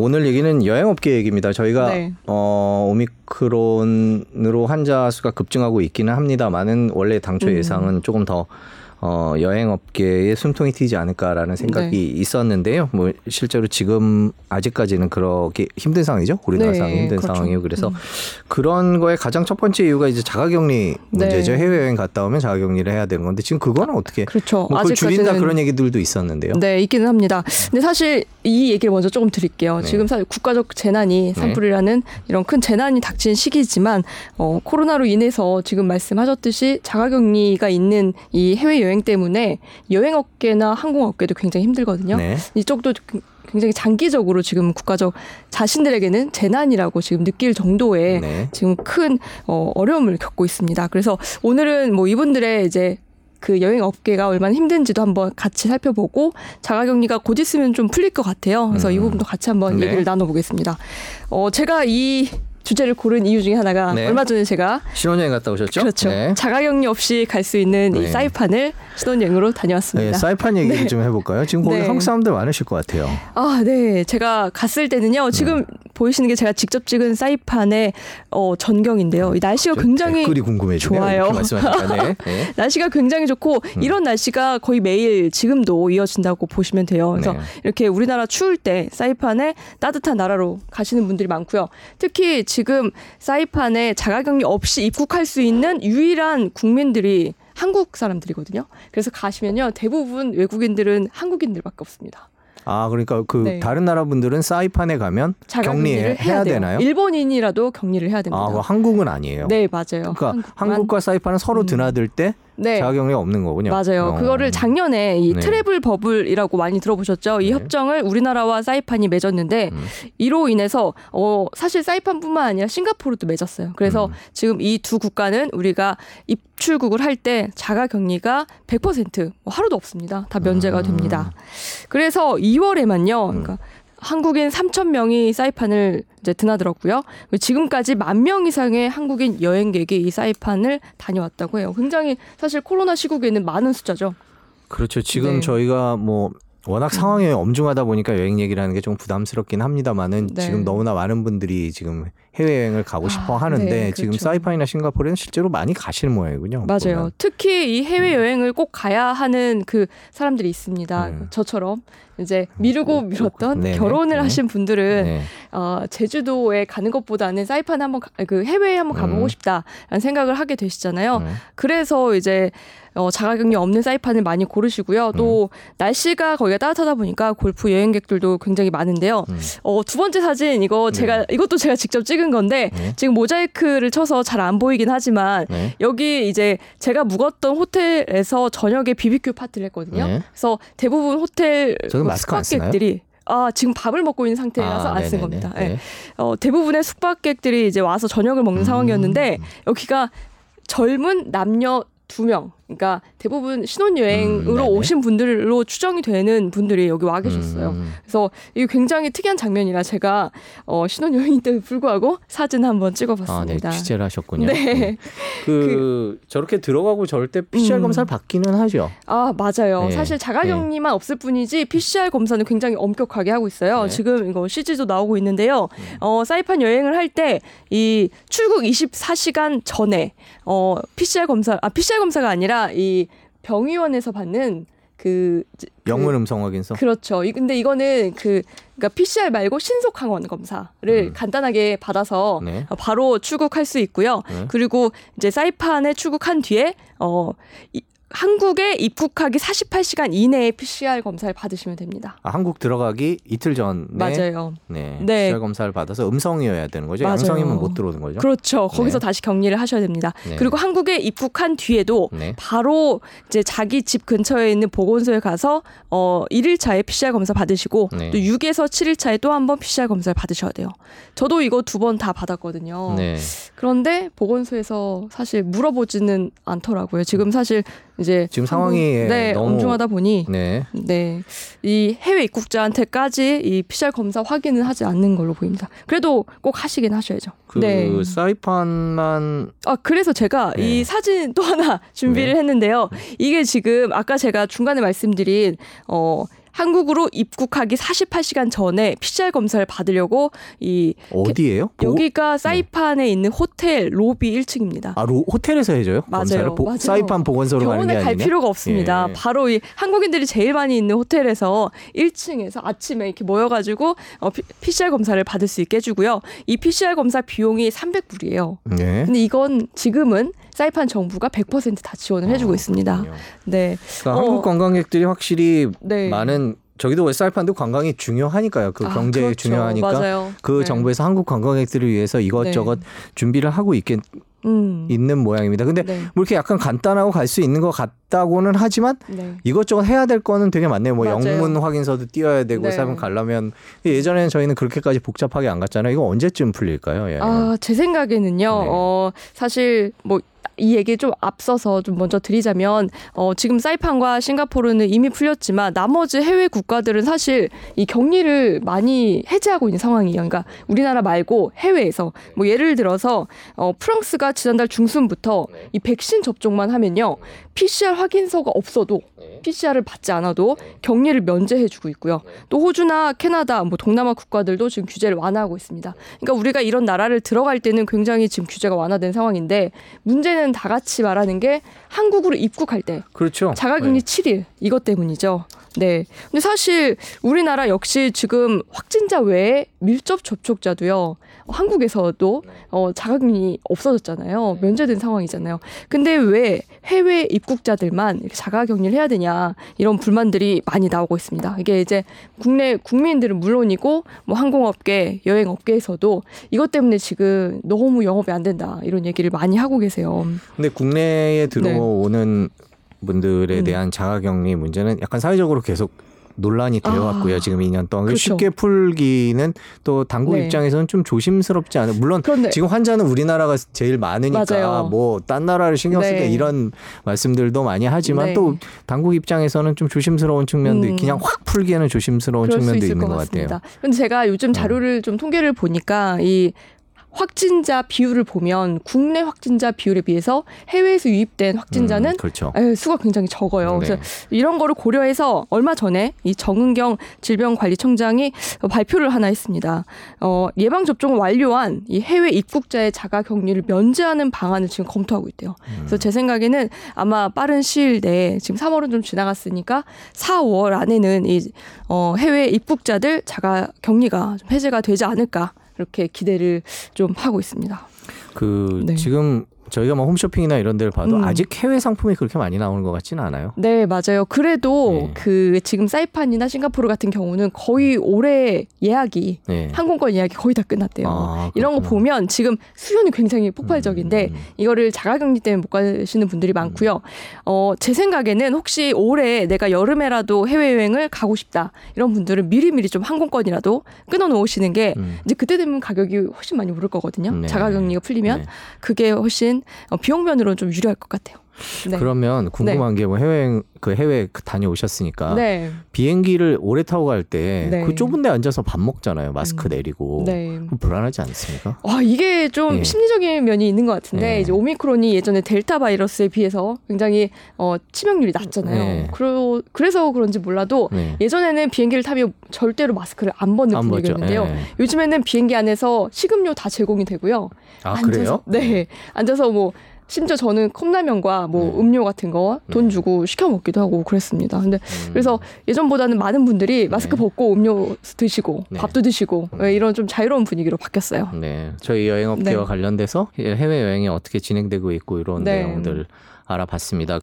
오늘 얘기는 여행업계 얘기입니다. 저희가 네. 어, 오미크론으로 환자 수가 급증하고 있기는 합니다만은 원래 당초 음. 예상은 음. 조금 더 어, 여행업계에 숨통이 튀지 않을까라는 생각이 네. 있었는데요. 뭐 실제로 지금 아직까지는 그렇게 힘든 상황이죠. 우리나라 네, 상황이 힘든 그렇죠. 상황이에요. 그래서 음. 그런 거에 가장 첫 번째 이유가 이제 자가격리 문제죠. 네. 해외여행 갔다 오면 자가격리를 해야 되는 건데 지금 그거는 어떻게 그렇죠. 뭐 그걸 줄인다 그런 얘기들도 있었는데요. 네, 있기는 합니다. 근데 사실 이 얘기를 먼저 조금 드릴게요. 네. 지금 사실 국가적 재난이 네. 산불이라는 이런 큰 재난이 닥친 시기지만 어, 코로나로 인해서 지금 말씀하셨듯이 자가격리가 있는 이 해외 여행 여행 때문에 여행 업계나 항공 업계도 굉장히 힘들거든요. 네. 이쪽도 굉장히 장기적으로 지금 국가적 자신들에게는 재난이라고 지금 느낄 정도의 네. 지금 큰 어, 어려움을 겪고 있습니다. 그래서 오늘은 뭐 이분들의 이제 그 여행 업계가 얼마나 힘든지도 한번 같이 살펴보고 자가격리가 곧 있으면 좀 풀릴 것 같아요. 그래서 음. 이 부분도 같이 한번 네. 얘기를 나눠보겠습니다. 어, 제가 이 주제를 고른 이유 중에 하나가 네. 얼마 전에 제가 신혼여행 갔다 오셨죠? 그렇죠. 네. 자가격리 없이 갈 수 있는 네. 이 사이판을 신혼여행으로 다녀왔습니다. 네, 사이판 얘기 네. 좀 해볼까요? 지금 거기 네. 한국 사람들 많으실 것 같아요. 아, 네. 제가 갔을 때는요. 지금 네. 보이시는 게 제가 직접 찍은 사이판의 어, 전경인데요. 이 날씨가 굉장히. 좋아요. 네. 날씨가 굉장히 좋고 음. 이런 날씨가 거의 매일 지금도 이어진다고 보시면 돼요. 그래서 이렇게 우리나라 추울 때 사이판에 따뜻한 나라로 가시는 분들이 많고요. 특히 지금 사이판에 자가격리 없이 입국할 수 있는 유일한 국민들이 한국 사람들이거든요. 그래서 가시면요. 대부분 외국인들은 한국인들밖에 없습니다. 아, 그러니까 그 네. 다른 나라 분들은 사이판에 가면 격리를 해야 되나요? 일본인이라도 격리를 해야 됩니다. 아, 한국은 아니에요. 네, 맞아요. 그러니까 한국과 사이판은 서로 음. 드나들 때 네. 자가 격리가 없는 거군요. 맞아요. 어. 그거를 작년에 이 네. 트래블 버블이라고 많이 들어보셨죠? 이 네. 협정을 우리나라와 사이판이 맺었는데 음. 이로 인해서 어 사실 사이판뿐만 아니라 싱가포르도 맺었어요. 그래서 음. 지금 이 두 국가는 우리가 입출국을 할 때 자가 격리가 100%뭐 하루도 없습니다. 다 면제가 음. 됩니다. 그래서 2월에만요. 그러니까 한국인 3천 명이 사이판을 이제 드나들었고요. 지금까지 만 명 이상의 한국인 여행객이 이 사이판을 다녀왔다고 해요. 굉장히 사실 코로나 시국에는 많은 숫자죠. 그렇죠. 지금 네. 저희가 뭐 워낙 상황이 엄중하다 보니까 여행 얘기라는 게 좀 부담스럽긴 합니다만은 네. 지금 너무나 많은 분들이 지금 해외여행을 가고 아, 싶어 하는데 네, 그렇죠. 지금 사이판이나 싱가포르는 실제로 많이 가시는 모양이군요. 맞아요. 보면. 특히 이 해외여행을 꼭 가야 하는 그 사람들이 있습니다. 네. 저처럼 이제 미루고 미뤘던 네, 네. 결혼을 네. 하신 분들은 네. 어, 제주도에 가는 것보다는 사이판 한번 가, 그 해외에 한번 가보고 음. 싶다라는 생각을 하게 되시잖아요. 음. 그래서 이제 어, 자가격리 없는 사이판을 많이 고르시고요. 또 음. 날씨가 거기가 따뜻하다 보니까 골프 여행객들도 굉장히 많은데요. 음. 어, 두 번째 사진 이거 제가 네. 이것도 제가 직접 찍은 건데 네. 지금 모자이크를 쳐서 잘 안 보이긴 하지만 네. 여기 이제 제가 묵었던 호텔에서 저녁에 비비큐 파티를 했거든요. 네. 그래서 대부분 호텔 숙박객들이 아, 지금 밥을 먹고 있는 상태라서 아, 안쓴 겁니다. 네. 어, 대부분의 숙박객들이 이제 와서 저녁을 먹는 음. 상황이었는데 여기가 젊은 남녀 두 명. 그러니까 대부분 신혼여행으로 음, 오신 분들로 추정이 되는 분들이 여기 와 계셨어요. 음. 그래서 이게 굉장히 특이한 장면이라 제가 어, 신혼여행인데도 불구하고 사진 한번 찍어봤습니다. 아, 네, 취재를 하셨군요. 네. 네. 그, 그, 저렇게 들어가고 저럴 때 PCR 음. 검사를 받기는 하죠. 아 맞아요. 네. 사실 자가격리만 네. 없을 뿐이지 PCR 검사는 굉장히 엄격하게 하고 있어요. 네. 지금 이거 CG도 나오고 있는데요. 음. 어, 사이판 여행을 할 때 이 출국 24시간 전에 어, PCR 검사 아 PCR 검사가 아니라 이 병의원에서 받는 그, 그 영문 음성 확인서 그렇죠. 근데 이거는 그 그러니까 PCR 말고 신속 항원 검사를 음. 간단하게 받아서 네. 바로 출국할 수 있고요. 네. 그리고 이제 사이판에 출국한 뒤에 어 이, 한국에 입국하기 48시간 이내에 PCR 검사를 받으시면 됩니다. 아, 한국 들어가기 이틀 전에 맞아요. 네, 네. PCR 검사를 받아서 음성이어야 되는 거죠. 맞아요. 양성이면 못 들어오는 거죠. 그렇죠. 거기서 네. 다시 격리를 하셔야 됩니다. 네. 그리고 한국에 입국한 뒤에도 네. 바로 이제 자기 집 근처에 있는 보건소에 가서 어 1일차에 PCR 검사 받으시고 네. 또 6에서 7일차에 또 한 번 PCR 검사를 받으셔야 돼요. 저도 이거 두 번 다 받았거든요. 네. 그런데 보건소에서 사실 물어보지는 않더라고요. 지금 사실 이제 지금 상황이 네, 너무 엄중하다 보니 네. 네. 이 해외 입국자한테까지 이 PCR 검사 확인을 하지 않는 걸로 보입니다. 그래도 꼭 하시긴 하셔야죠. 그 네. 사이판만 아 그래서 제가 네. 이 사진 또 하나 준비를 네. 했는데요. 이게 지금 아까 제가 중간에 말씀드린 어 한국으로 입국하기 48시간 전에 PCR 검사를 받으려고 이 어디예요? 여기가 네. 사이판에 네. 있는 호텔 로비 1층입니다. 아, 로, 호텔에서 해줘요? 맞아요. 보, 맞아요. 사이판 보건소로 가는 게 병원에 갈 필요가 없습니다. 예. 바로 이 한국인들이 제일 많이 있는 호텔에서 1층에서 아침에 이렇게 모여가지고 어, 피, PCR 검사를 받을 수 있게 해주고요. 이 PCR 검사 비용이 300불이에요. 예. 근데 이건 지금은 사이판 정부가 100%다 지원을 해주고 아, 있습니다. 그렇군요. 네. 그러니까 어, 한국 관광객들이 확실히 네. 많은 저기도 사이판도 관광이 중요하니까 그 아, 경제에 그렇죠. 중요하니까 맞아요. 그 네. 정부에서 한국 관광객들을 위해서 이것저것 네. 준비를 하고 있겠 음. 있는 모양입니다. 근데 네. 뭐 이렇게 약간 간단하고 갈 수 있는 것 같다고는 하지만 네. 이것저것 해야 될 거는 되게 많네요. 뭐 맞아요. 영문 확인서도 띄워야 되고 네. 사면 가려면 예전에는 저희는 그렇게까지 복잡하게 안 갔잖아요. 이거 언제쯤 풀릴까요? 예. 아, 제 생각에는요. 네. 어, 사실 뭐이 얘기 좀 앞서서 좀 먼저 드리자면 어, 지금 사이판과 싱가포르는 이미 풀렸지만 나머지 해외 국가들은 사실 이 격리를 많이 해제하고 있는 상황이에요. 그러니까 우리나라 말고 해외에서 뭐 예를 들어서 어, 프랑스가 지난달 중순부터 이 백신 접종만 하면요 PCR 확인서가 없어도 PCR을 받지 않아도 격리를 면제해주고 있고요. 또 호주나 캐나다, 뭐 동남아 국가들도 지금 규제를 완화하고 있습니다. 그러니까 우리가 이런 나라를 들어갈 때는 굉장히 지금 규제가 완화된 상황인데 문제 는 다 같이 말하는 게 한국으로 입국할 때 그렇죠. 자가격리 네. 7일 이것 때문이죠. 네. 근데 사실 우리나라 역시 지금 확진자 외에 밀접 접촉자도요. 한국에서도 어, 자가격리 없어졌잖아요. 면제된 상황이잖아요. 근데 왜 해외 입국자들만 자가격리를 해야 되냐 이런 불만들이 많이 나오고 있습니다. 이게 이제 국내 국민들은 물론이고 뭐 항공업계, 여행업계에서도 이것 때문에 지금 너무 영업이 안 된다 이런 얘기를 많이 하고 계세요. 근데 국내에 들어오는 네. 분들에 음. 대한 자가격리 문제는 약간 사회적으로 계속 논란이 되어 왔고요. 아, 지금 2년 동안 그렇죠. 쉽게 풀기는 또 당국 네. 입장에서는 좀 조심스럽지 않아요. 물론 그런데, 지금 환자는 우리나라가 제일 많으니까 뭐 딴 나라를 신경 쓰게 네. 이런 말씀들도 많이 하지만 네. 또 당국 입장에서는 좀 조심스러운 측면도 음. 그냥 확 풀기에는 조심스러운 측면도 있는 것, 것 같아요. 근데 제가 요즘 어. 자료를 좀 통계를 보니까 이 확진자 비율을 보면 국내 확진자 비율에 비해서 해외에서 유입된 확진자는 음, 그렇죠. 수가 굉장히 적어요. 네. 그래서 이런 거를 고려해서 얼마 전에 이 정은경 질병관리청장이 발표를 하나 했습니다. 어, 예방 접종을 완료한 이 해외 입국자의 자가 격리를 면제하는 방안을 지금 검토하고 있대요. 음. 그래서 제 생각에는 아마 빠른 시일 내에 지금 3월은 좀 지나갔으니까 4월 안에는 이 어, 해외 입국자들 자가 격리가 좀 해제가 되지 않을까 이렇게 기대를 좀 하고 있습니다. 그 네. 지금 저희가 뭐 홈쇼핑이나 이런 데를 봐도 음. 아직 해외 상품이 그렇게 많이 나오는 것 같지는 않아요. 네, 맞아요. 그래도 네. 그 지금 사이판이나 싱가포르 같은 경우는 거의 올해 예약이 네. 항공권 예약이 거의 다 끝났대요. 아, 이런 거 보면 지금 수요는 굉장히 폭발적인데 음. 이거를 자가격리 때문에 못 가시는 분들이 많고요. 음. 어, 제 생각에는 혹시 올해 내가 여름에라도 해외 여행을 가고 싶다 이런 분들은 미리 미리 좀 항공권이라도 끊어 놓으시는 게 음. 이제 그때 되면 가격이 훨씬 많이 오를 거거든요. 네. 자가격리가 풀리면 네. 그게 훨씬 어, 비용 면으로는 좀 유리할 것 같아요. 네. 그러면 궁금한 네. 게뭐 해외 그 해외 다녀오셨으니까 네. 비행기를 오래 타고 갈 때그 네. 좁은 데 앉아서 밥 먹잖아요. 마스크 음. 내리고 네. 불안하지 않습니까? 아 이게 좀 예. 심리적인 면이 있는 것 같은데 예. 이제 오미크론이 예전에 델타 바이러스에 비해서 굉장히 어, 치명률이 낮잖아요. 예. 그러, 그래서 그런지 몰라도 네. 예전에는 비행기를 타면 절대로 마스크를 안 벗는 안 분위기였는데요. 예. 요즘에는 비행기 안에서 식음료 다 제공이 되고요. 아 앉아서, 그래요? 네, 앉아서 뭐 심지어 저는 컵라면과 뭐 네. 음료 같은 거돈 네. 주고 시켜 먹기도 하고 그랬습니다. 근데 음. 그래서 예전보다는 많은 분들이 마스크 네. 벗고 음료 드시고 네. 밥도 드시고 음. 이런 좀 자유로운 분위기로 바뀌었어요. 네, 저희 여행업계와 네. 관련돼서 해외 여행이 어떻게 진행되고 있고 이런 내용들 알아봤습니다.